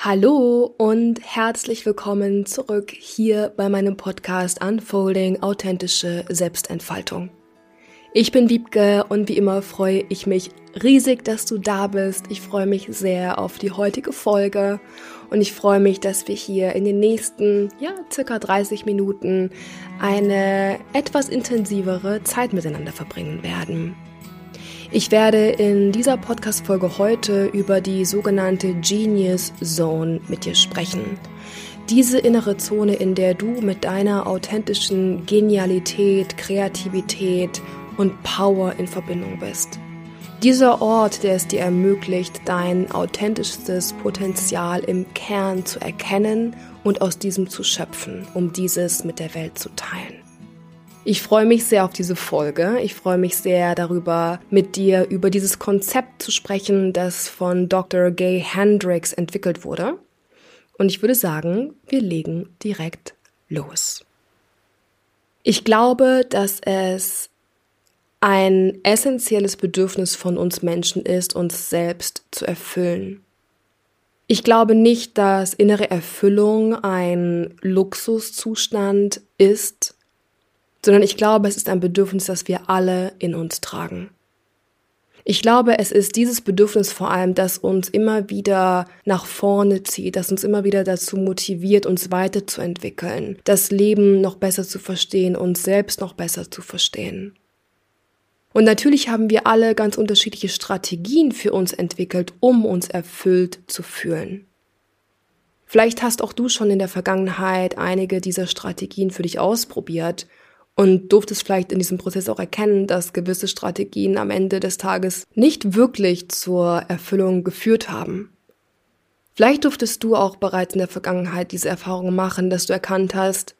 Hallo und herzlich willkommen zurück hier bei meinem Podcast Unfolding authentische Selbstentfaltung. Ich bin Wiebke und wie immer freue ich mich riesig, dass du da bist. Ich freue mich sehr auf die heutige Folge und ich freue mich, dass wir hier in den nächsten, ja, circa 30 Minuten eine etwas intensivere Zeit miteinander verbringen werden. Ich werde in dieser Podcast-Folge heute über die sogenannte Genius Zone mit dir sprechen. Diese innere Zone, in der du mit deiner authentischen Genialität, Kreativität und Power in Verbindung bist. Dieser Ort, der es dir ermöglicht, dein authentischstes Potenzial im Kern zu erkennen und aus diesem zu schöpfen, um dieses mit der Welt zu teilen. Ich freue mich sehr auf diese Folge. Ich freue mich sehr darüber, mit dir über dieses Konzept zu sprechen, das von Dr. Gay Hendricks entwickelt wurde. Und ich würde sagen, wir legen direkt los. Ich glaube, dass es ein essentielles Bedürfnis von uns Menschen ist, uns selbst zu erfüllen. Ich glaube nicht, dass innere Erfüllung ein Luxuszustand ist, sondern ich glaube, es ist ein Bedürfnis, das wir alle in uns tragen. Ich glaube, es ist dieses Bedürfnis vor allem, das uns immer wieder nach vorne zieht, das uns immer wieder dazu motiviert, uns weiterzuentwickeln, das Leben noch besser zu verstehen, uns selbst noch besser zu verstehen. Und natürlich haben wir alle ganz unterschiedliche Strategien für uns entwickelt, um uns erfüllt zu fühlen. Vielleicht hast auch du schon in der Vergangenheit einige dieser Strategien für dich ausprobiert und durftest vielleicht in diesem Prozess auch erkennen, dass gewisse Strategien am Ende des Tages nicht wirklich zur Erfüllung geführt haben. Vielleicht durftest du auch bereits in der Vergangenheit diese Erfahrung machen, dass du erkannt hast,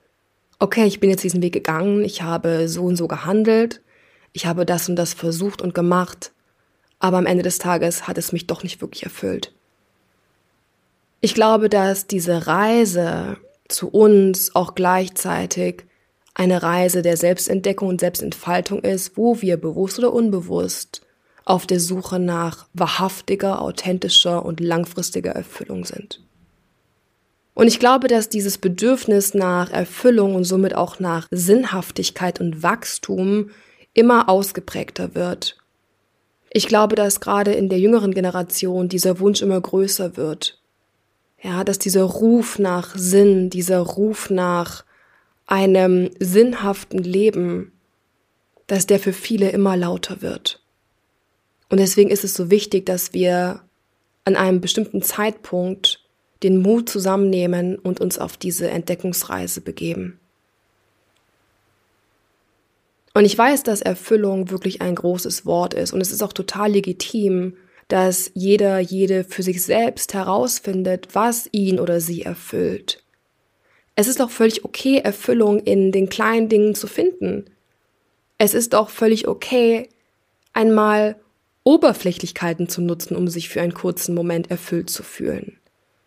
okay, ich bin jetzt diesen Weg gegangen, ich habe so und so gehandelt, ich habe das und das versucht und gemacht, aber am Ende des Tages hat es mich doch nicht wirklich erfüllt. Ich glaube, dass diese Reise zu uns auch gleichzeitig eine Reise der Selbstentdeckung und Selbstentfaltung ist, wo wir bewusst oder unbewusst auf der Suche nach wahrhaftiger, authentischer und langfristiger Erfüllung sind. Und ich glaube, dass dieses Bedürfnis nach Erfüllung und somit auch nach Sinnhaftigkeit und Wachstum immer ausgeprägter wird. Ich glaube, dass gerade in der jüngeren Generation dieser Wunsch immer größer wird. Ja, dass dieser Ruf nach Sinn, dieser Ruf nach einem sinnhaften Leben, dass der für viele immer lauter wird. Und deswegen ist es so wichtig, dass wir an einem bestimmten Zeitpunkt den Mut zusammennehmen und uns auf diese Entdeckungsreise begeben. Und ich weiß, dass Erfüllung wirklich ein großes Wort ist und es ist auch total legitim, dass jeder, jede für sich selbst herausfindet, was ihn oder sie erfüllt. Es ist auch völlig okay, Erfüllung in den kleinen Dingen zu finden. Es ist auch völlig okay, einmal Oberflächlichkeiten zu nutzen, um sich für einen kurzen Moment erfüllt zu fühlen.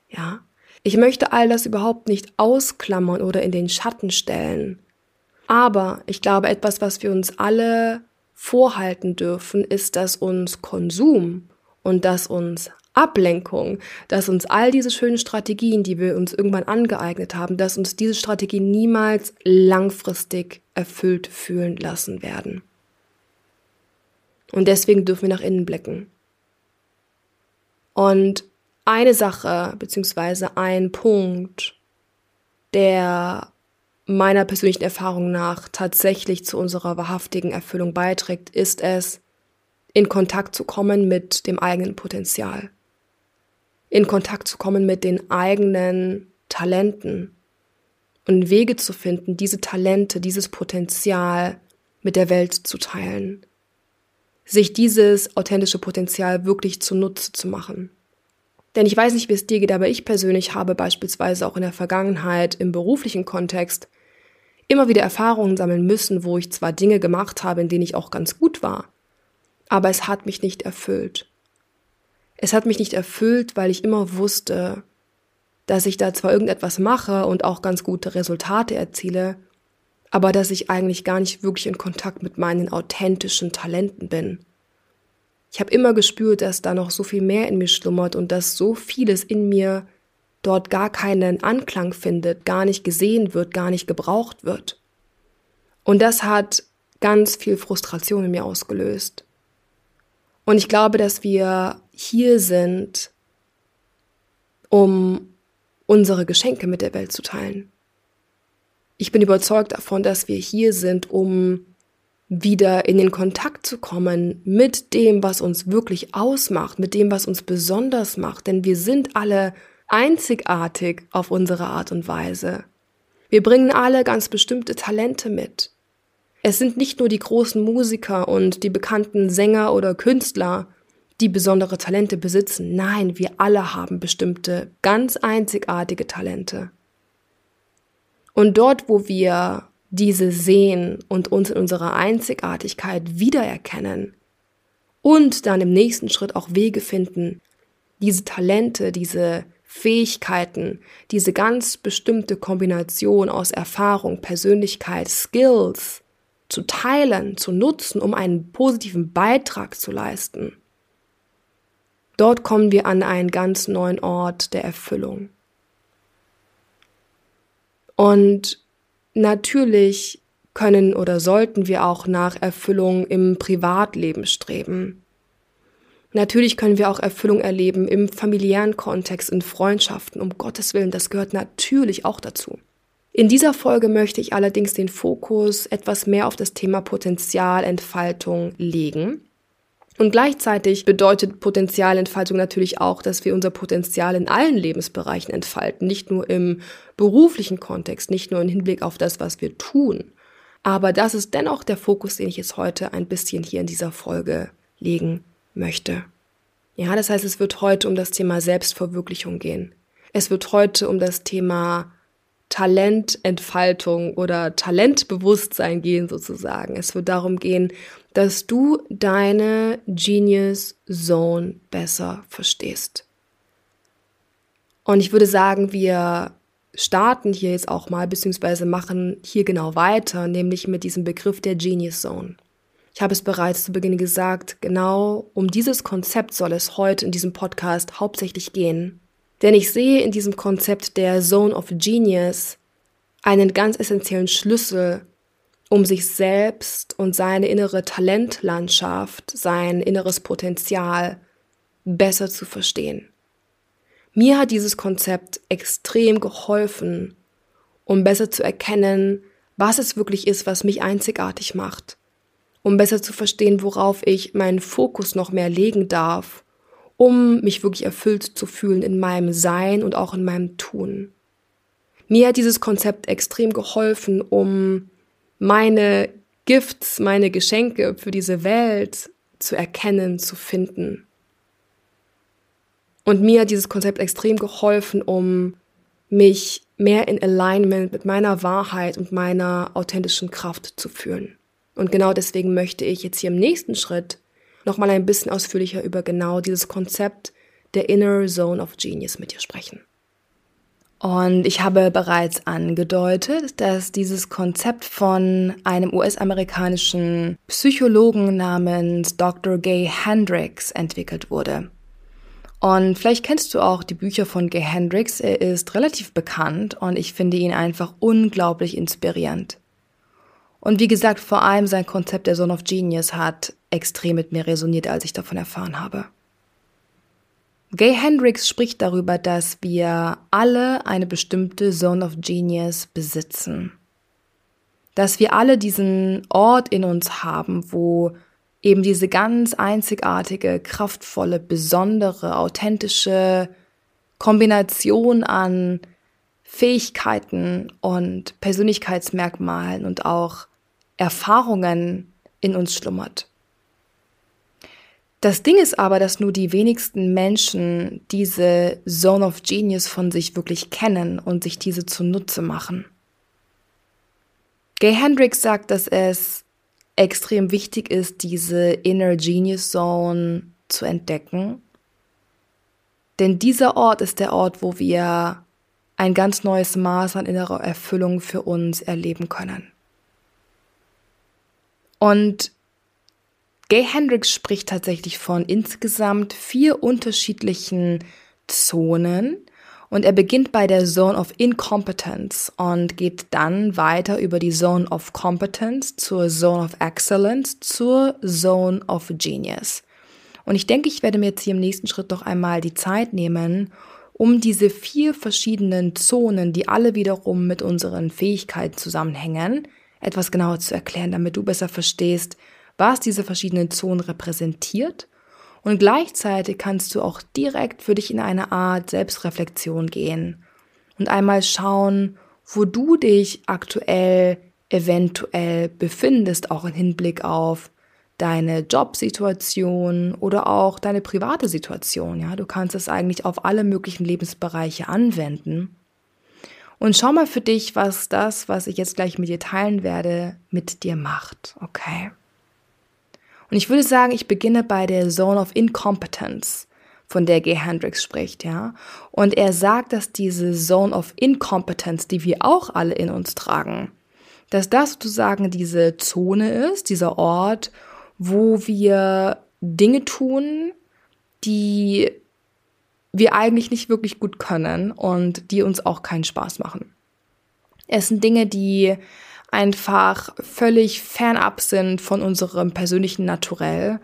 Ja? Ich möchte all das überhaupt nicht ausklammern oder in den Schatten stellen. Aber ich glaube, etwas, was wir uns alle vorhalten dürfen, ist, dass uns Konsum und dass uns Ablenkung, dass uns all diese schönen Strategien, die wir uns irgendwann angeeignet haben, dass uns diese Strategien niemals langfristig erfüllt fühlen lassen werden. Und deswegen dürfen wir nach innen blicken. Und eine Sache, beziehungsweise ein Punkt, der meiner persönlichen Erfahrung nach tatsächlich zu unserer wahrhaftigen Erfüllung beiträgt, ist es, in Kontakt zu kommen mit dem eigenen Potenzial in Kontakt zu kommen mit den eigenen Talenten und Wege zu finden, diese Talente, dieses Potenzial mit der Welt zu teilen. Sich dieses authentische Potenzial wirklich zunutze zu machen. Denn ich weiß nicht, wie es dir geht, aber ich persönlich habe beispielsweise auch in der Vergangenheit im beruflichen Kontext immer wieder Erfahrungen sammeln müssen, wo ich zwar Dinge gemacht habe, in denen ich auch ganz gut war, aber es hat mich nicht erfüllt. Es hat mich nicht erfüllt, weil ich immer wusste, dass ich da zwar irgendetwas mache und auch ganz gute Resultate erziele, aber dass ich eigentlich gar nicht wirklich in Kontakt mit meinen authentischen Talenten bin. Ich habe immer gespürt, dass da noch so viel mehr in mir schlummert und dass so vieles in mir dort gar keinen Anklang findet, gar nicht gesehen wird, gar nicht gebraucht wird. Und das hat ganz viel Frustration in mir ausgelöst. Und ich glaube, dass wir hier sind, um unsere Geschenke mit der Welt zu teilen. Ich bin überzeugt davon, dass wir hier sind, um wieder in den Kontakt zu kommen mit dem, was uns wirklich ausmacht, mit dem, was uns besonders macht. Denn wir sind alle einzigartig auf unsere Art und Weise. Wir bringen alle ganz bestimmte Talente mit. Es sind nicht nur die großen Musiker und die bekannten Sänger oder Künstler, die besondere Talente besitzen. Nein, wir alle haben bestimmte, ganz einzigartige Talente. Und dort, wo wir diese sehen und uns in unserer Einzigartigkeit wiedererkennen und dann im nächsten Schritt auch Wege finden, diese Talente, diese Fähigkeiten, diese ganz bestimmte Kombination aus Erfahrung, Persönlichkeit, Skills zu teilen, zu nutzen, um einen positiven Beitrag zu leisten. Dort kommen wir an einen ganz neuen Ort der Erfüllung. Und natürlich können oder sollten wir auch nach Erfüllung im Privatleben streben. Natürlich können wir auch Erfüllung erleben im familiären Kontext, in Freundschaften, um Gottes Willen, das gehört natürlich auch dazu. In dieser Folge möchte ich allerdings den Fokus etwas mehr auf das Thema Potenzialentfaltung legen und gleichzeitig bedeutet Potenzialentfaltung natürlich auch, dass wir unser Potenzial in allen Lebensbereichen entfalten, nicht nur im beruflichen Kontext, nicht nur im Hinblick auf das, was wir tun. Aber das ist dennoch der Fokus, den ich jetzt heute ein bisschen hier in dieser Folge legen möchte. Ja, das heißt, es wird heute um das Thema Selbstverwirklichung gehen. Es wird heute um das Thema Talententfaltung oder Talentbewusstsein gehen sozusagen. Es wird darum gehen, dass du deine Genius Zone besser verstehst. Und ich würde sagen, wir starten hier jetzt auch mal, beziehungsweise machen hier genau weiter, nämlich mit diesem Begriff der Genius Zone. Ich habe es bereits zu Beginn gesagt, genau um dieses Konzept soll es heute in diesem Podcast hauptsächlich gehen. Denn ich sehe in diesem Konzept der Zone of Genius einen ganz essentiellen Schlüssel um sich selbst und seine innere Talentlandschaft, sein inneres Potenzial besser zu verstehen. Mir hat dieses Konzept extrem geholfen, um besser zu erkennen, was es wirklich ist, was mich einzigartig macht, um besser zu verstehen, worauf ich meinen Fokus noch mehr legen darf, um mich wirklich erfüllt zu fühlen in meinem Sein und auch in meinem Tun. Mir hat dieses Konzept extrem geholfen, um meine Gifts, meine Geschenke für diese Welt zu erkennen, zu finden. Und mir hat dieses Konzept extrem geholfen, um mich mehr in Alignment mit meiner Wahrheit und meiner authentischen Kraft zu fühlen. Und genau deswegen möchte ich jetzt hier im nächsten Schritt nochmal ein bisschen ausführlicher über genau dieses Konzept der Inner Zone of Genius mit dir sprechen. Und ich habe bereits angedeutet, dass dieses Konzept von einem US-amerikanischen Psychologen namens Dr. Gay Hendricks entwickelt wurde. Und vielleicht kennst du auch die Bücher von Gay Hendricks. Er ist relativ bekannt und ich finde ihn einfach unglaublich inspirierend. Und wie gesagt, vor allem sein Konzept der Son of Genius hat extrem mit mir resoniert, als ich davon erfahren habe. Gay Hendricks spricht darüber, dass wir alle eine bestimmte Zone of Genius besitzen. Dass wir alle diesen Ort in uns haben, wo eben diese ganz einzigartige, kraftvolle, besondere, authentische Kombination an Fähigkeiten und Persönlichkeitsmerkmalen und auch Erfahrungen in uns schlummert. Das Ding ist aber, dass nur die wenigsten Menschen diese Zone of Genius von sich wirklich kennen und sich diese zunutze machen. Gay Hendricks sagt, dass es extrem wichtig ist, diese Inner Genius Zone zu entdecken. Denn dieser Ort ist der Ort, wo wir ein ganz neues Maß an innerer Erfüllung für uns erleben können. Und Gay Hendricks spricht tatsächlich von insgesamt vier unterschiedlichen Zonen Und er beginnt bei der Zone of Incompetence und geht dann weiter über die Zone of Competence zur Zone of Excellence zur Zone of Genius. Und ich denke, ich werde mir jetzt hier im nächsten Schritt noch einmal die Zeit nehmen, um diese vier verschiedenen Zonen, die alle wiederum mit unseren Fähigkeiten zusammenhängen, etwas genauer zu erklären, damit du besser verstehst, was diese verschiedenen Zonen repräsentiert und gleichzeitig kannst du auch direkt für dich in eine Art Selbstreflexion gehen und einmal schauen, wo du dich aktuell eventuell befindest, auch im Hinblick auf deine Jobsituation oder auch deine private Situation. Ja, du kannst es eigentlich auf alle möglichen Lebensbereiche anwenden. Und schau mal für dich, was das, was ich jetzt gleich mit dir teilen werde, mit dir macht. Okay? Und ich würde sagen, ich beginne bei der Zone of Incompetence, von der Gay Hendricks spricht, ja. Und er sagt, dass diese Zone of Incompetence, die wir auch alle in uns tragen, dass das sozusagen diese Zone ist, dieser Ort, wo wir Dinge tun, die wir eigentlich nicht wirklich gut können und die uns auch keinen Spaß machen. Es sind Dinge, die einfach völlig fernab sind von unserem persönlichen Naturell,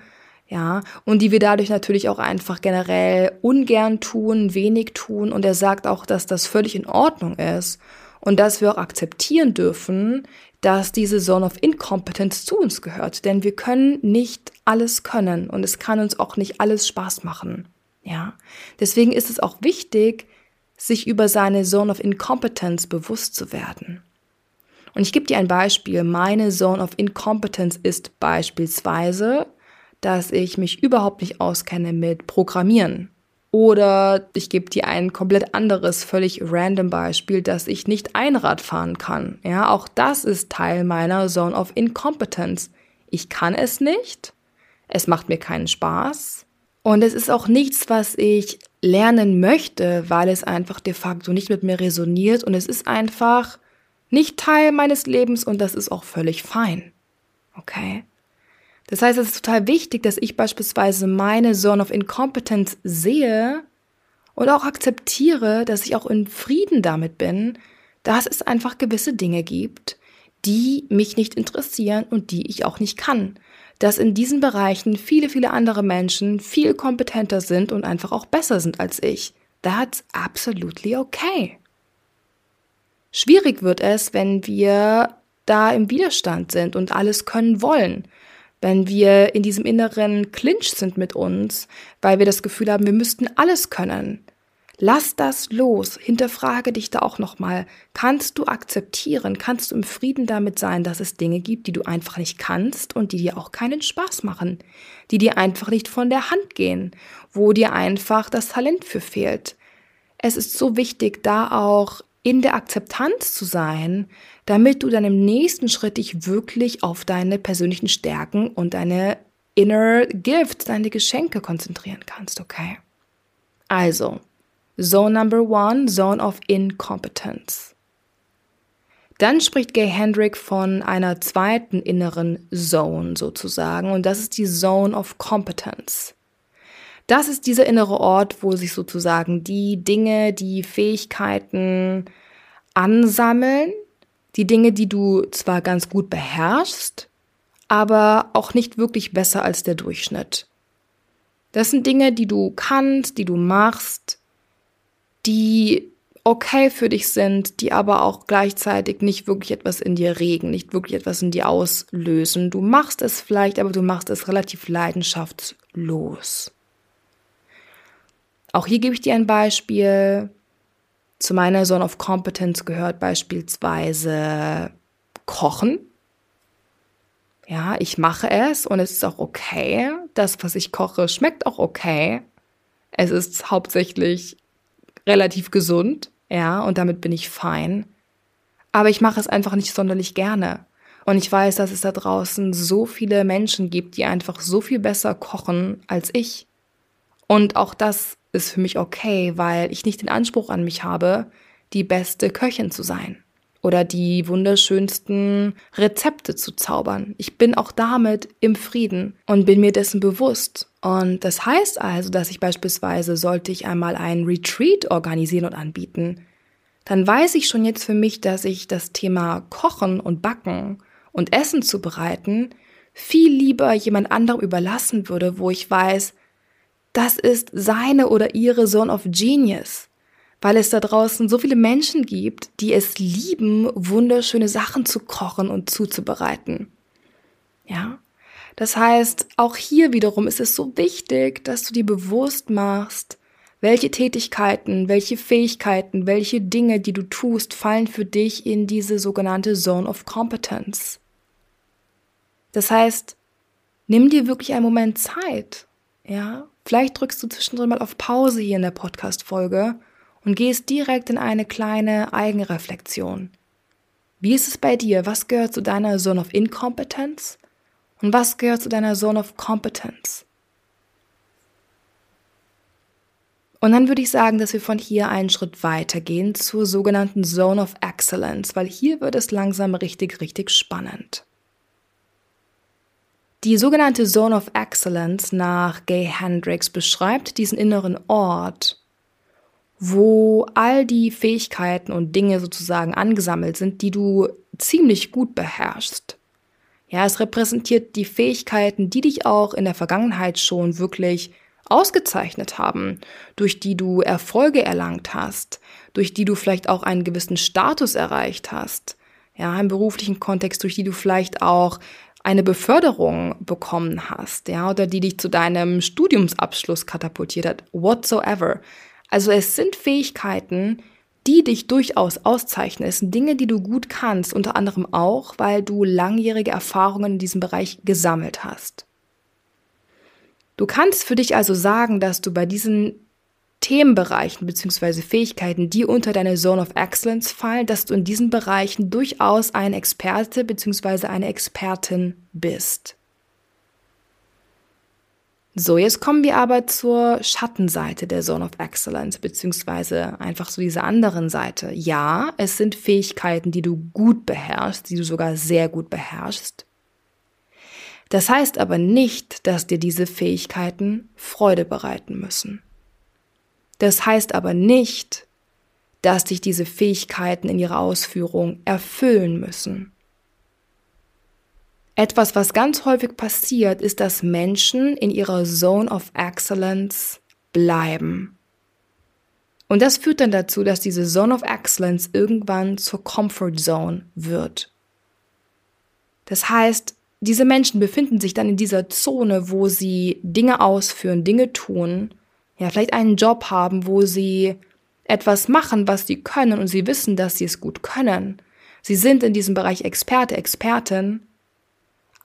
ja, und die wir dadurch natürlich auch einfach generell ungern tun, wenig tun. Und er sagt auch, dass das völlig in Ordnung ist und dass wir auch akzeptieren dürfen, dass diese Zone of Incompetence zu uns gehört. Denn wir können nicht alles können und es kann uns auch nicht alles Spaß machen. Ja, deswegen ist es auch wichtig, sich über seine Zone of Incompetence bewusst zu werden. Und ich gebe dir ein Beispiel. Meine Zone of Incompetence ist beispielsweise, dass ich mich überhaupt nicht auskenne mit Programmieren. Oder ich gebe dir ein komplett anderes, völlig random Beispiel, dass ich nicht Einrad fahren kann. Ja, auch das ist Teil meiner Zone of Incompetence. Ich kann es nicht. Es macht mir keinen Spaß. Und es ist auch nichts, was ich lernen möchte, weil es einfach de facto nicht mit mir resoniert. Und es ist einfach nicht Teil meines Lebens und das ist auch völlig fein. Okay? Das heißt, es ist total wichtig, dass ich beispielsweise meine Zone of Incompetence sehe und auch akzeptiere, dass ich auch in Frieden damit bin, dass es einfach gewisse Dinge gibt, die mich nicht interessieren und die ich auch nicht kann. Dass in diesen Bereichen viele, viele andere Menschen viel kompetenter sind und einfach auch besser sind als ich. That's absolutely okay. Schwierig wird es, wenn wir da im Widerstand sind und alles können wollen. Wenn wir in diesem inneren Clinch sind mit uns, weil wir das Gefühl haben, wir müssten alles können. Lass das los. Hinterfrage dich da auch nochmal. Kannst du akzeptieren, kannst du im Frieden damit sein, dass es Dinge gibt, die du einfach nicht kannst und die dir auch keinen Spaß machen, die dir einfach nicht von der Hand gehen, wo dir einfach das Talent für fehlt. Es ist so wichtig, da auch in der Akzeptanz zu sein, damit du dann im nächsten Schritt dich wirklich auf deine persönlichen Stärken und deine inner Gifts, deine Geschenke konzentrieren kannst, okay? Also, Zone Number One, Zone of Incompetence. Dann spricht Gay Hendrick von einer zweiten inneren Zone sozusagen und das ist die Zone of Competence. Das ist dieser innere Ort, wo sich sozusagen die Dinge, die Fähigkeiten ansammeln, die Dinge, die du zwar ganz gut beherrschst, aber auch nicht wirklich besser als der Durchschnitt. Das sind Dinge, die du kannst, die du machst, die okay für dich sind, die aber auch gleichzeitig nicht wirklich etwas in dir regen, nicht wirklich etwas in dir auslösen. Du machst es vielleicht, aber du machst es relativ leidenschaftslos. Auch hier gebe ich dir ein Beispiel. Zu meiner Zone of Competence gehört beispielsweise Kochen. Ja, ich mache es und es ist auch okay. Das, was ich koche, schmeckt auch okay. Es ist hauptsächlich relativ gesund, ja, und damit bin ich fein. Aber ich mache es einfach nicht sonderlich gerne. Und ich weiß, dass es da draußen so viele Menschen gibt, die einfach so viel besser kochen als ich. Und auch das ist für mich okay, weil ich nicht den Anspruch an mich habe, die beste Köchin zu sein. oder die wunderschönsten Rezepte zu zaubern. Ich bin auch damit im Frieden und bin mir dessen bewusst. Und das heißt also, dass ich beispielsweise, sollte ich einmal einen Retreat organisieren und anbieten, dann weiß ich schon jetzt für mich, dass ich das Thema Kochen und Backen und Essen zubereiten viel lieber jemand anderem überlassen würde, wo ich weiß, das ist seine oder ihre Zone of Genius weil es da draußen so viele Menschen gibt, die es lieben, wunderschöne Sachen zu kochen und zuzubereiten. Ja? Das heißt, auch hier wiederum ist es so wichtig, dass du dir bewusst machst, welche Tätigkeiten, welche Fähigkeiten, welche Dinge, die du tust, fallen für dich in diese sogenannte Zone of Competence. Das heißt, nimm dir wirklich einen Moment Zeit, ja? Vielleicht drückst du zwischendrin mal auf Pause hier in der Podcast-Folge und gehst direkt in eine kleine Eigenreflexion. Wie ist es bei dir? Was gehört zu deiner Zone of Incompetence? Und was gehört zu deiner Zone of Competence? Und dann würde ich sagen, dass wir von hier einen Schritt weitergehen zur sogenannten Zone of Excellence, weil hier wird es langsam richtig, richtig spannend. Die sogenannte Zone of Excellence nach Gay Hendricks beschreibt diesen inneren Ort, wo all die Fähigkeiten und Dinge sozusagen angesammelt sind, die du ziemlich gut beherrschst. Ja, es repräsentiert die Fähigkeiten, die dich auch in der Vergangenheit schon wirklich ausgezeichnet haben, durch die du Erfolge erlangt hast, durch die du vielleicht auch einen gewissen Status erreicht hast, ja, im beruflichen Kontext, durch die du vielleicht auch eine Beförderung bekommen hast, ja, oder die dich zu deinem Studiumsabschluss katapultiert hat, whatsoever. Also es sind Fähigkeiten, die dich durchaus auszeichnen. Es sind Dinge, die du gut kannst, unter anderem auch, weil du langjährige Erfahrungen in diesem Bereich gesammelt hast. Du kannst für dich also sagen, dass du bei diesen Themenbereichen bzw. Fähigkeiten, die unter deine Zone of Excellence fallen, dass du in diesen Bereichen durchaus ein Experte bzw. eine Expertin bist. So, jetzt kommen wir aber zur Schattenseite der Zone of Excellence, beziehungsweise einfach zu dieser anderen Seite. Ja, es sind Fähigkeiten, die du gut beherrschst, die du sogar sehr gut beherrschst. Das heißt aber nicht, dass dir diese Fähigkeiten Freude bereiten müssen. Das heißt aber nicht, dass dich diese Fähigkeiten in ihrer Ausführung erfüllen müssen. Etwas, was ganz häufig passiert, ist, dass Menschen in ihrer Zone of Excellence bleiben. Und das führt dann dazu, dass diese Zone of Excellence irgendwann zur Comfort Zone wird. Das heißt, diese Menschen befinden sich dann in dieser Zone, wo sie Dinge ausführen, Dinge tun, ja, vielleicht einen Job haben, wo sie etwas machen, was sie können und sie wissen, dass sie es gut können. Sie sind in diesem Bereich Experte, Expertin,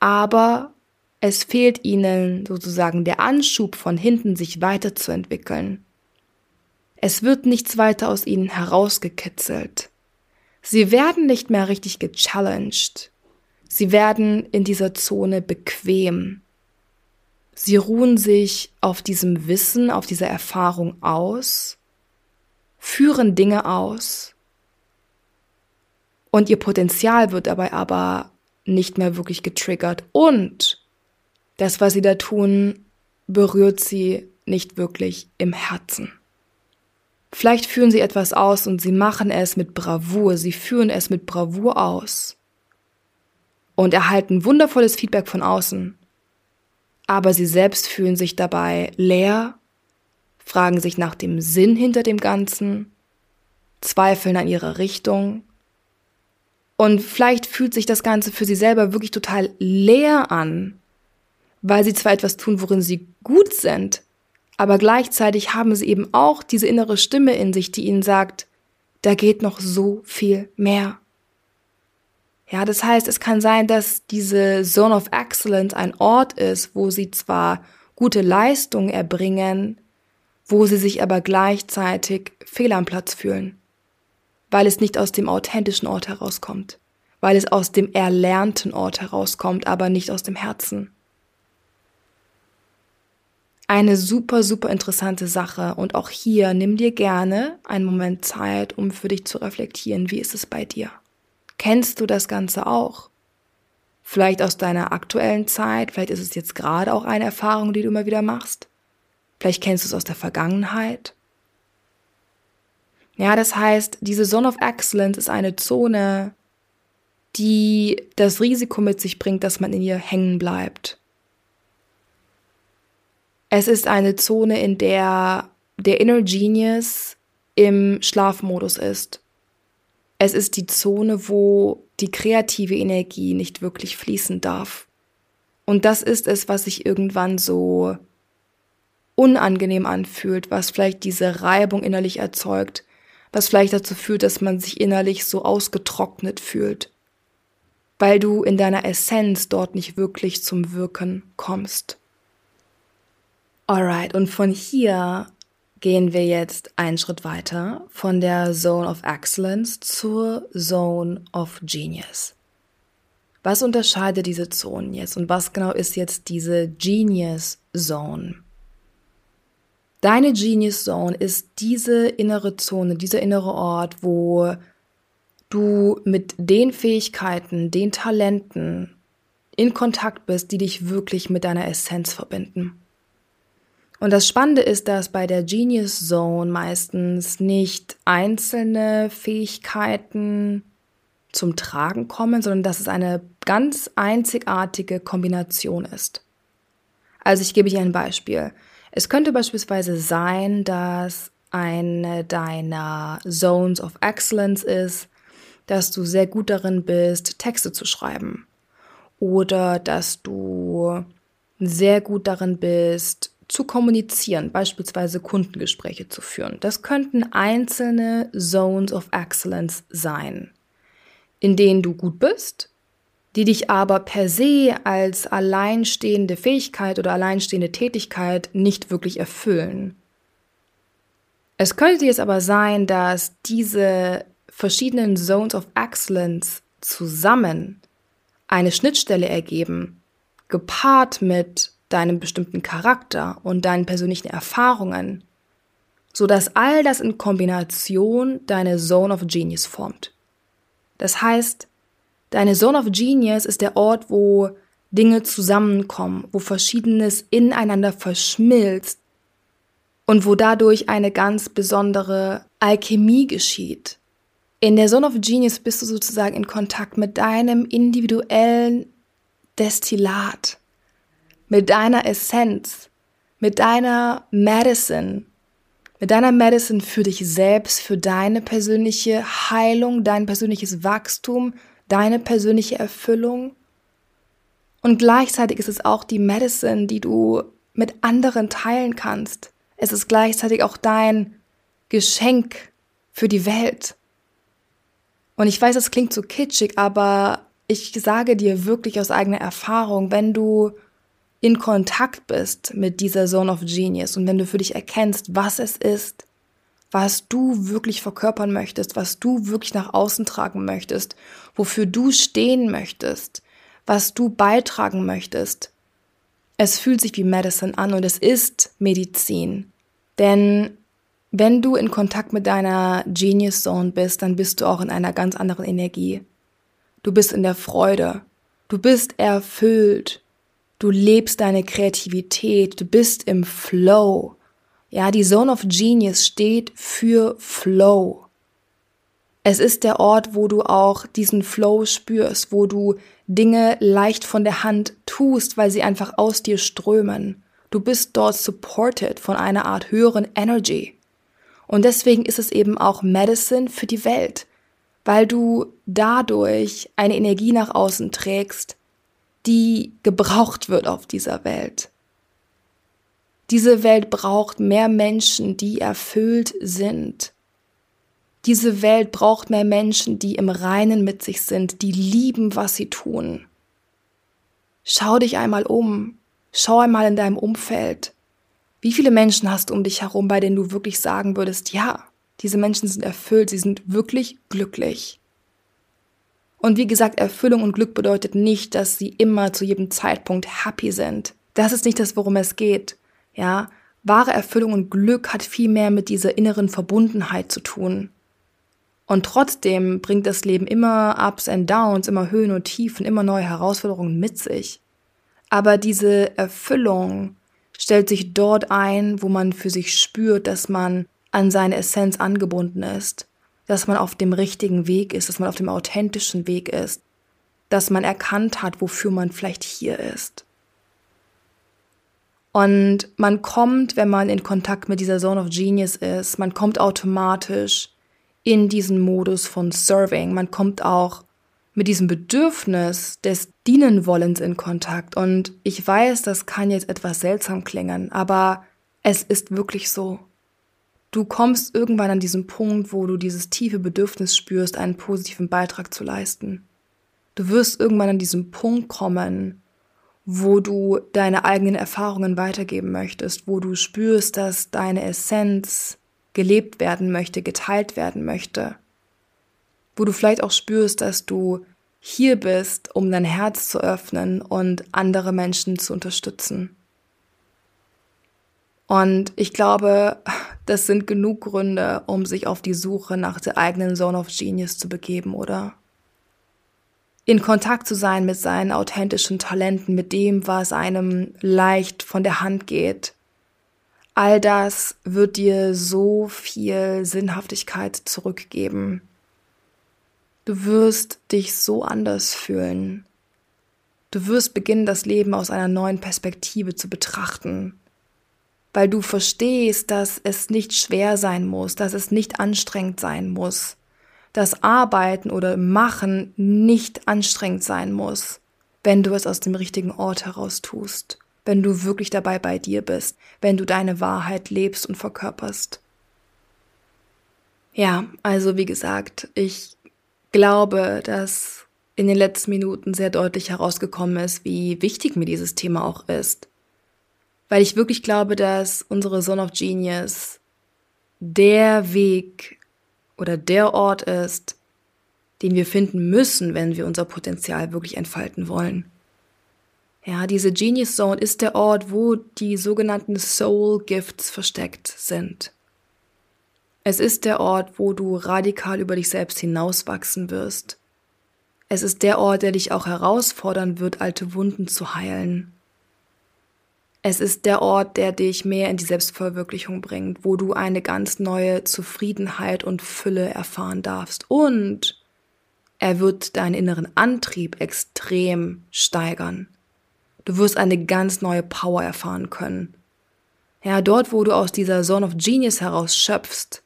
aber es fehlt ihnen sozusagen der Anschub von hinten, sich weiterzuentwickeln. Es wird nichts weiter aus ihnen herausgekitzelt. Sie werden nicht mehr richtig gechallenged. Sie werden in dieser Zone bequem. Sie ruhen sich auf diesem Wissen, auf dieser Erfahrung aus, führen Dinge aus und ihr Potenzial wird dabei aber nicht mehr wirklich getriggert. Und das, was sie da tun, berührt sie nicht wirklich im Herzen. Vielleicht führen sie etwas aus und sie machen es mit Bravour, sie führen es mit Bravour aus und erhalten wundervolles Feedback von außen. Aber sie selbst fühlen sich dabei leer, fragen sich nach dem Sinn hinter dem Ganzen, zweifeln an ihrer Richtung und vielleicht fühlt sich das Ganze für sie selber wirklich total leer an, weil sie zwar etwas tun, worin sie gut sind, aber gleichzeitig haben sie eben auch diese innere Stimme in sich, die ihnen sagt, da geht noch so viel mehr. Ja, das heißt, es kann sein, dass diese Zone of Excellence ein Ort ist, wo sie zwar gute Leistungen erbringen, wo sie sich aber gleichzeitig fehl am Platz fühlen weil es nicht aus dem authentischen Ort herauskommt, weil es aus dem erlernten Ort herauskommt, aber nicht aus dem Herzen. Eine super, super interessante Sache und auch hier nimm dir gerne einen Moment Zeit, um für dich zu reflektieren, wie ist es bei dir? Kennst du das Ganze auch? Vielleicht aus deiner aktuellen Zeit, vielleicht ist es jetzt gerade auch eine Erfahrung, die du immer wieder machst. Vielleicht kennst du es aus der Vergangenheit. Ja, das heißt, diese Zone of Excellence ist eine Zone, die das Risiko mit sich bringt, dass man in ihr hängen bleibt. Es ist eine Zone, in der der Inner Genius im Schlafmodus ist. Es ist die Zone, wo die kreative Energie nicht wirklich fließen darf. Und das ist es, was sich irgendwann so unangenehm anfühlt, was vielleicht diese Reibung innerlich erzeugt, was vielleicht dazu führt, dass man sich innerlich so ausgetrocknet fühlt, weil du in deiner Essenz dort nicht wirklich zum Wirken kommst. Alright, und von hier gehen wir jetzt einen Schritt weiter von der Zone of Excellence zur Zone of Genius. Was unterscheidet diese Zonen jetzt und was genau ist jetzt diese Genius Zone? Deine Genius Zone ist diese innere Zone, dieser innere Ort, wo du mit den Fähigkeiten, den Talenten in Kontakt bist, die dich wirklich mit deiner Essenz verbinden. Und das Spannende ist, dass bei der Genius Zone meistens nicht einzelne Fähigkeiten zum Tragen kommen, sondern dass es eine ganz einzigartige Kombination ist. Also ich gebe dir ein Beispiel. Es könnte beispielsweise sein, dass eine deiner Zones of Excellence ist, dass du sehr gut darin bist, Texte zu schreiben. Oder dass du sehr gut darin bist, zu kommunizieren, beispielsweise Kundengespräche zu führen. Das könnten einzelne Zones of Excellence sein, in denen du gut bist, die dich aber per se als alleinstehende Fähigkeit oder alleinstehende Tätigkeit nicht wirklich erfüllen. Es könnte jetzt aber sein, dass diese verschiedenen Zones of Excellence zusammen eine Schnittstelle ergeben, gepaart mit deinem bestimmten Charakter und deinen persönlichen Erfahrungen, so dass all das in Kombination deine Zone of Genius formt. Das heißt, deine Zone of Genius ist der Ort, wo Dinge zusammenkommen, wo Verschiedenes ineinander verschmilzt und wo dadurch eine ganz besondere Alchemie geschieht. In der Zone of Genius bist du sozusagen in Kontakt mit deinem individuellen Destillat, mit deiner Essenz, mit deiner Medicine, mit deiner Medicine für dich selbst, für deine persönliche Heilung, dein persönliches Wachstum, deine persönliche Erfüllung. Und gleichzeitig ist es auch die Medicine, die du mit anderen teilen kannst. Es ist gleichzeitig auch dein Geschenk für die Welt. Und ich weiß, es klingt so kitschig, aber ich sage dir wirklich aus eigener Erfahrung, wenn du in Kontakt bist mit dieser Zone of Genius und wenn du für dich erkennst, was es ist, was du wirklich verkörpern möchtest, was du wirklich nach außen tragen möchtest, wofür du stehen möchtest, was du beitragen möchtest. Es fühlt sich wie Medicine an und es ist Medizin. Denn wenn du in Kontakt mit deiner Genius Zone bist, dann bist du auch in einer ganz anderen Energie. Du bist in der Freude. Du bist erfüllt. Du lebst deine Kreativität, du bist im Flow. Ja, die Zone of Genius steht für Flow. Es ist der Ort, wo du auch diesen Flow spürst, wo du Dinge leicht von der Hand tust, weil sie einfach aus dir strömen. Du bist dort supported von einer Art höheren Energy. Und deswegen ist es eben auch Medicine für die Welt, weil du dadurch eine Energie nach außen trägst, die gebraucht wird auf dieser Welt. Diese Welt braucht mehr Menschen, die erfüllt sind. Diese Welt braucht mehr Menschen, die im Reinen mit sich sind, die lieben, was sie tun. Schau dich einmal um. Schau einmal in deinem Umfeld. Wie viele Menschen hast du um dich herum, bei denen du wirklich sagen würdest, ja, diese Menschen sind erfüllt, sie sind wirklich glücklich. Und wie gesagt, Erfüllung und Glück bedeutet nicht, dass sie immer zu jedem Zeitpunkt happy sind. Das ist nicht das, worum es geht. Ja, wahre Erfüllung und Glück hat viel mehr mit dieser inneren Verbundenheit zu tun. Und trotzdem bringt das Leben immer Ups and Downs, immer Höhen und Tiefen, immer neue Herausforderungen mit sich. Aber diese Erfüllung stellt sich dort ein, wo man für sich spürt, dass man an seine Essenz angebunden ist, dass man auf dem richtigen Weg ist, dass man auf dem authentischen Weg ist, dass man erkannt hat, wofür man vielleicht hier ist. Und man kommt, wenn man in Kontakt mit dieser Zone of Genius ist, man kommt automatisch in diesen Modus von Serving. Man kommt auch mit diesem Bedürfnis des Dienenwollens in Kontakt. Und ich weiß, das kann jetzt etwas seltsam klingen, aber es ist wirklich so. Du kommst irgendwann an diesen Punkt, wo du dieses tiefe Bedürfnis spürst, einen positiven Beitrag zu leisten. Du wirst irgendwann an diesen Punkt kommen, wo du deine eigenen Erfahrungen weitergeben möchtest, wo du spürst, dass deine Essenz gelebt werden möchte, geteilt werden möchte, wo du vielleicht auch spürst, dass du hier bist, um dein Herz zu öffnen und andere Menschen zu unterstützen. Und ich glaube, das sind genug Gründe, um sich auf die Suche nach der eigenen Zone of Genius zu begeben, oder? in Kontakt zu sein mit seinen authentischen Talenten, mit dem, was einem leicht von der Hand geht. All das wird dir so viel Sinnhaftigkeit zurückgeben. Du wirst dich so anders fühlen. Du wirst beginnen, das Leben aus einer neuen Perspektive zu betrachten, weil du verstehst, dass es nicht schwer sein muss, dass es nicht anstrengend sein muss, dass Arbeiten oder Machen nicht anstrengend sein muss, wenn du es aus dem richtigen Ort heraus tust, wenn du wirklich dabei bei dir bist, wenn du deine Wahrheit lebst und verkörperst. Ja, also wie gesagt, ich glaube, dass in den letzten Minuten sehr deutlich herausgekommen ist, wie wichtig mir dieses Thema auch ist. Weil ich wirklich glaube, dass unsere Son of Genius der Weg oder der Ort ist, den wir finden müssen, wenn wir unser Potenzial wirklich entfalten wollen. Ja, diese Genius Zone ist der Ort, wo die sogenannten Soul Gifts versteckt sind. Es ist der Ort, wo du radikal über dich selbst hinauswachsen wirst. Es ist der Ort, der dich auch herausfordern wird, alte Wunden zu heilen. Es ist der Ort, der dich mehr in die Selbstverwirklichung bringt, wo du eine ganz neue Zufriedenheit und Fülle erfahren darfst. Und er wird deinen inneren Antrieb extrem steigern. Du wirst eine ganz neue Power erfahren können. Ja, dort, wo du aus dieser Zone of Genius heraus schöpfst,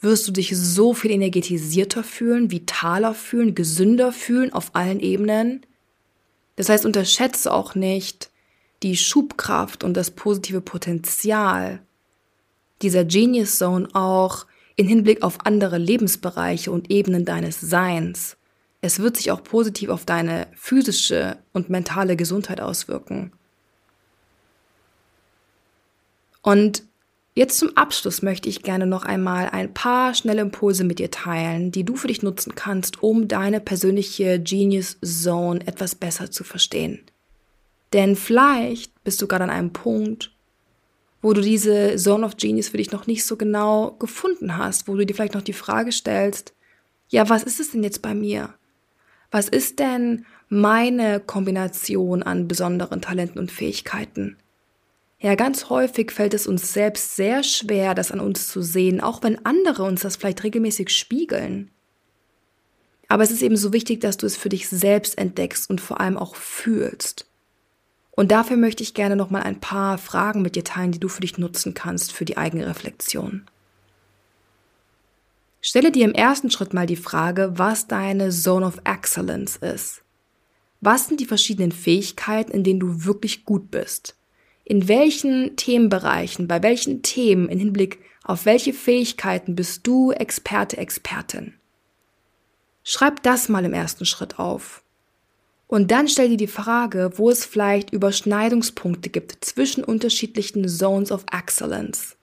wirst du dich so viel energetisierter fühlen, vitaler fühlen, gesünder fühlen auf allen Ebenen. Das heißt, unterschätze auch nicht, die Schubkraft und das positive Potenzial dieser Genius Zone auch in Hinblick auf andere Lebensbereiche und Ebenen deines Seins. Es wird sich auch positiv auf deine physische und mentale Gesundheit auswirken. Und jetzt zum Abschluss möchte ich gerne noch einmal ein paar schnelle Impulse mit dir teilen, die du für dich nutzen kannst, um deine persönliche Genius Zone etwas besser zu verstehen. Denn vielleicht bist du gerade an einem Punkt, wo du diese Zone of Genius für dich noch nicht so genau gefunden hast, wo du dir vielleicht noch die Frage stellst, ja, was ist es denn jetzt bei mir? Was ist denn meine Kombination an besonderen Talenten und Fähigkeiten? Ja, ganz häufig fällt es uns selbst sehr schwer, das an uns zu sehen, auch wenn andere uns das vielleicht regelmäßig spiegeln. Aber es ist eben so wichtig, dass du es für dich selbst entdeckst und vor allem auch fühlst. Und dafür möchte ich gerne noch mal ein paar Fragen mit dir teilen, die du für dich nutzen kannst für die eigene Reflexion. Stelle dir im ersten Schritt mal die Frage, was deine Zone of Excellence ist. Was sind die verschiedenen Fähigkeiten, in denen du wirklich gut bist? In welchen Themenbereichen, bei welchen Themen, in Hinblick auf welche Fähigkeiten bist du Experte, Expertin? Schreib das mal im ersten Schritt auf. Und dann stell dir die Frage, wo es vielleicht Überschneidungspunkte gibt zwischen unterschiedlichen Zones of Excellence.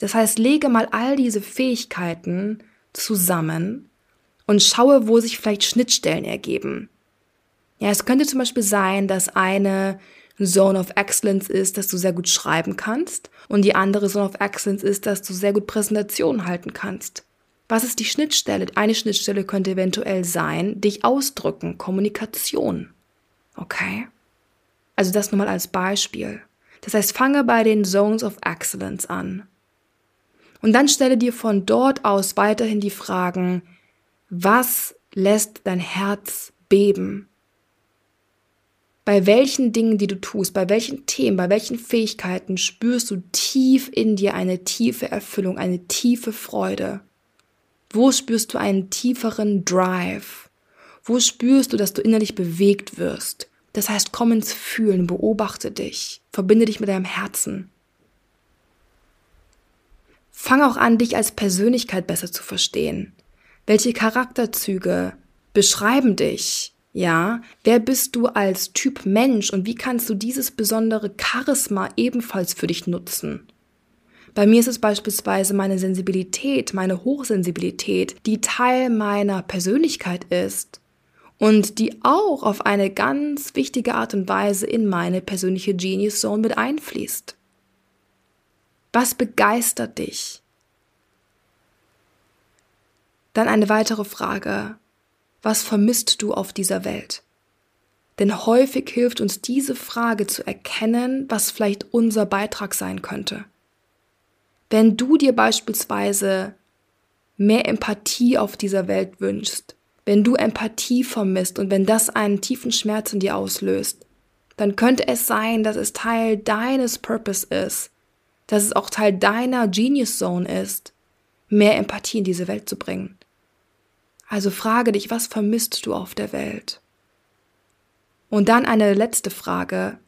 Das heißt, lege mal all diese Fähigkeiten zusammen und schaue, wo sich vielleicht Schnittstellen ergeben. Ja, es könnte zum Beispiel sein, dass eine Zone of Excellence ist, dass du sehr gut schreiben kannst und die andere Zone of Excellence ist, dass du sehr gut Präsentationen halten kannst. Was ist die Schnittstelle? Eine Schnittstelle könnte eventuell sein, dich ausdrücken, Kommunikation. Okay? Also das nur mal als Beispiel. Das heißt, fange bei den Zones of Excellence an. Und dann stelle dir von dort aus weiterhin die Fragen, was lässt dein Herz beben? Bei welchen Dingen, die du tust, bei welchen Themen, bei welchen Fähigkeiten spürst du tief in dir eine tiefe Erfüllung, eine tiefe Freude? Wo spürst du einen tieferen Drive? Wo spürst du, dass du innerlich bewegt wirst? Das heißt, komm ins Fühlen, beobachte dich, verbinde dich mit deinem Herzen. Fang auch an, dich als Persönlichkeit besser zu verstehen. Welche Charakterzüge beschreiben dich? Ja, wer bist du als Typ Mensch und wie kannst du dieses besondere Charisma ebenfalls für dich nutzen? Bei mir ist es beispielsweise meine Sensibilität, meine Hochsensibilität, die Teil meiner Persönlichkeit ist und die auch auf eine ganz wichtige Art und Weise in meine persönliche Genius Zone mit einfließt. Was begeistert dich? Dann eine weitere Frage was vermisst du auf dieser Welt? Denn häufig hilft uns diese Frage zu erkennen, was vielleicht unser Beitrag sein könnte. Wenn du dir beispielsweise mehr Empathie auf dieser Welt wünschst, wenn du Empathie vermisst und wenn das einen tiefen Schmerz in dir auslöst, dann könnte es sein, dass es Teil deines Purpose ist, dass es auch Teil deiner Genius Zone ist, mehr Empathie in diese Welt zu bringen. Also frage dich, was vermisst du auf der Welt? Und dann eine letzte Frage.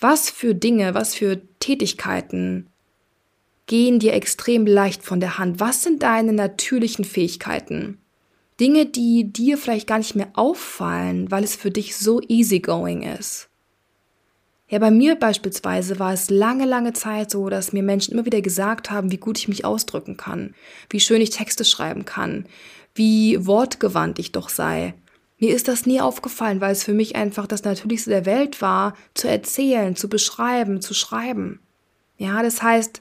Was für Dinge, was für Tätigkeiten gehen dir extrem leicht von der Hand? Was sind deine natürlichen Fähigkeiten? Dinge, die dir vielleicht gar nicht mehr auffallen, weil es für dich so easygoing ist. Ja, bei mir beispielsweise war es lange, lange Zeit so, dass mir Menschen immer wieder gesagt haben, wie gut ich mich ausdrücken kann, wie schön ich Texte schreiben kann, wie wortgewandt ich doch sei. Mir ist das nie aufgefallen, weil es für mich einfach das Natürlichste der Welt war, zu erzählen, zu beschreiben, zu schreiben. Ja, das heißt,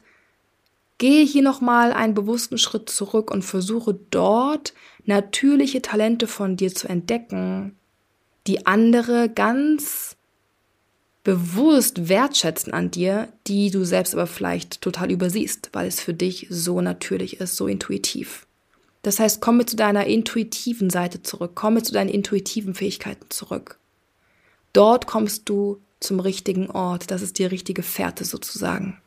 gehe hier nochmal einen bewussten Schritt zurück und versuche dort natürliche Talente von dir zu entdecken, die andere ganz bewusst wertschätzen an dir, die du selbst aber vielleicht total übersiehst, weil es für dich so natürlich ist, so intuitiv. Das heißt, komme zu deiner intuitiven Seite zurück, komme zu deinen intuitiven Fähigkeiten zurück. Dort kommst du zum richtigen Ort, das ist die richtige Fährte sozusagen.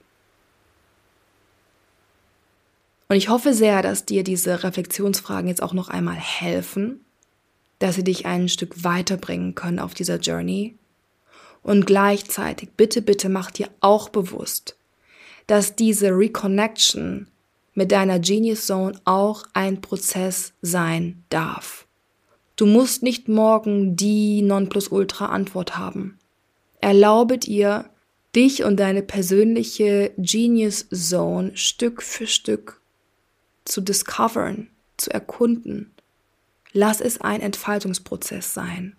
Und ich hoffe sehr, dass dir diese Reflexionsfragen jetzt auch noch einmal helfen, dass sie dich ein Stück weiterbringen können auf dieser Journey. Und gleichzeitig, bitte, bitte mach dir auch bewusst, dass diese Reconnection mit deiner Genius Zone auch ein Prozess sein darf. Du musst nicht morgen die Nonplusultra Antwort haben. Erlaube dir, dich und deine persönliche Genius Zone Stück für Stück zu discovern, zu erkunden. Lass es ein Entfaltungsprozess sein.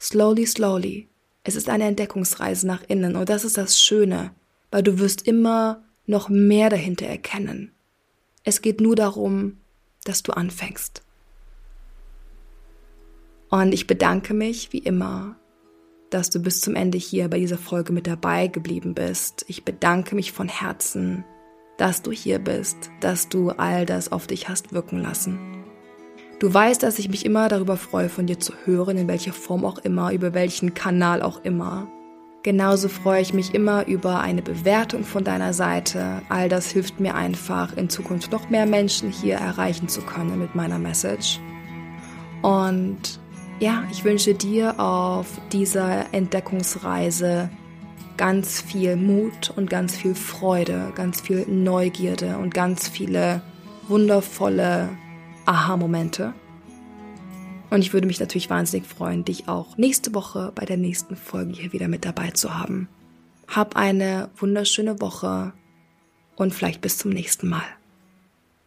Slowly, slowly. Es ist eine Entdeckungsreise nach innen und das ist das Schöne, weil du wirst immer noch mehr dahinter erkennen. Es geht nur darum, dass du anfängst. Und ich bedanke mich wie immer, dass du bis zum Ende hier bei dieser Folge mit dabei geblieben bist. Ich bedanke mich von Herzen, dass du hier bist, dass du all das auf dich hast wirken lassen. Du weißt, dass ich mich immer darüber freue, von dir zu hören, in welcher Form auch immer, über welchen Kanal auch immer. Genauso freue ich mich immer über eine Bewertung von deiner Seite. All das hilft mir einfach, in Zukunft noch mehr Menschen hier erreichen zu können mit meiner Message. Und ja, ich wünsche dir auf dieser Entdeckungsreise ganz viel Mut und ganz viel Freude, ganz viel Neugierde und ganz viele wundervolle Aha-Momente. Und ich würde mich natürlich wahnsinnig freuen, dich auch nächste Woche bei der nächsten Folge hier wieder mit dabei zu haben. Hab eine wunderschöne Woche und vielleicht bis zum nächsten Mal.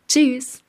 Tschüss!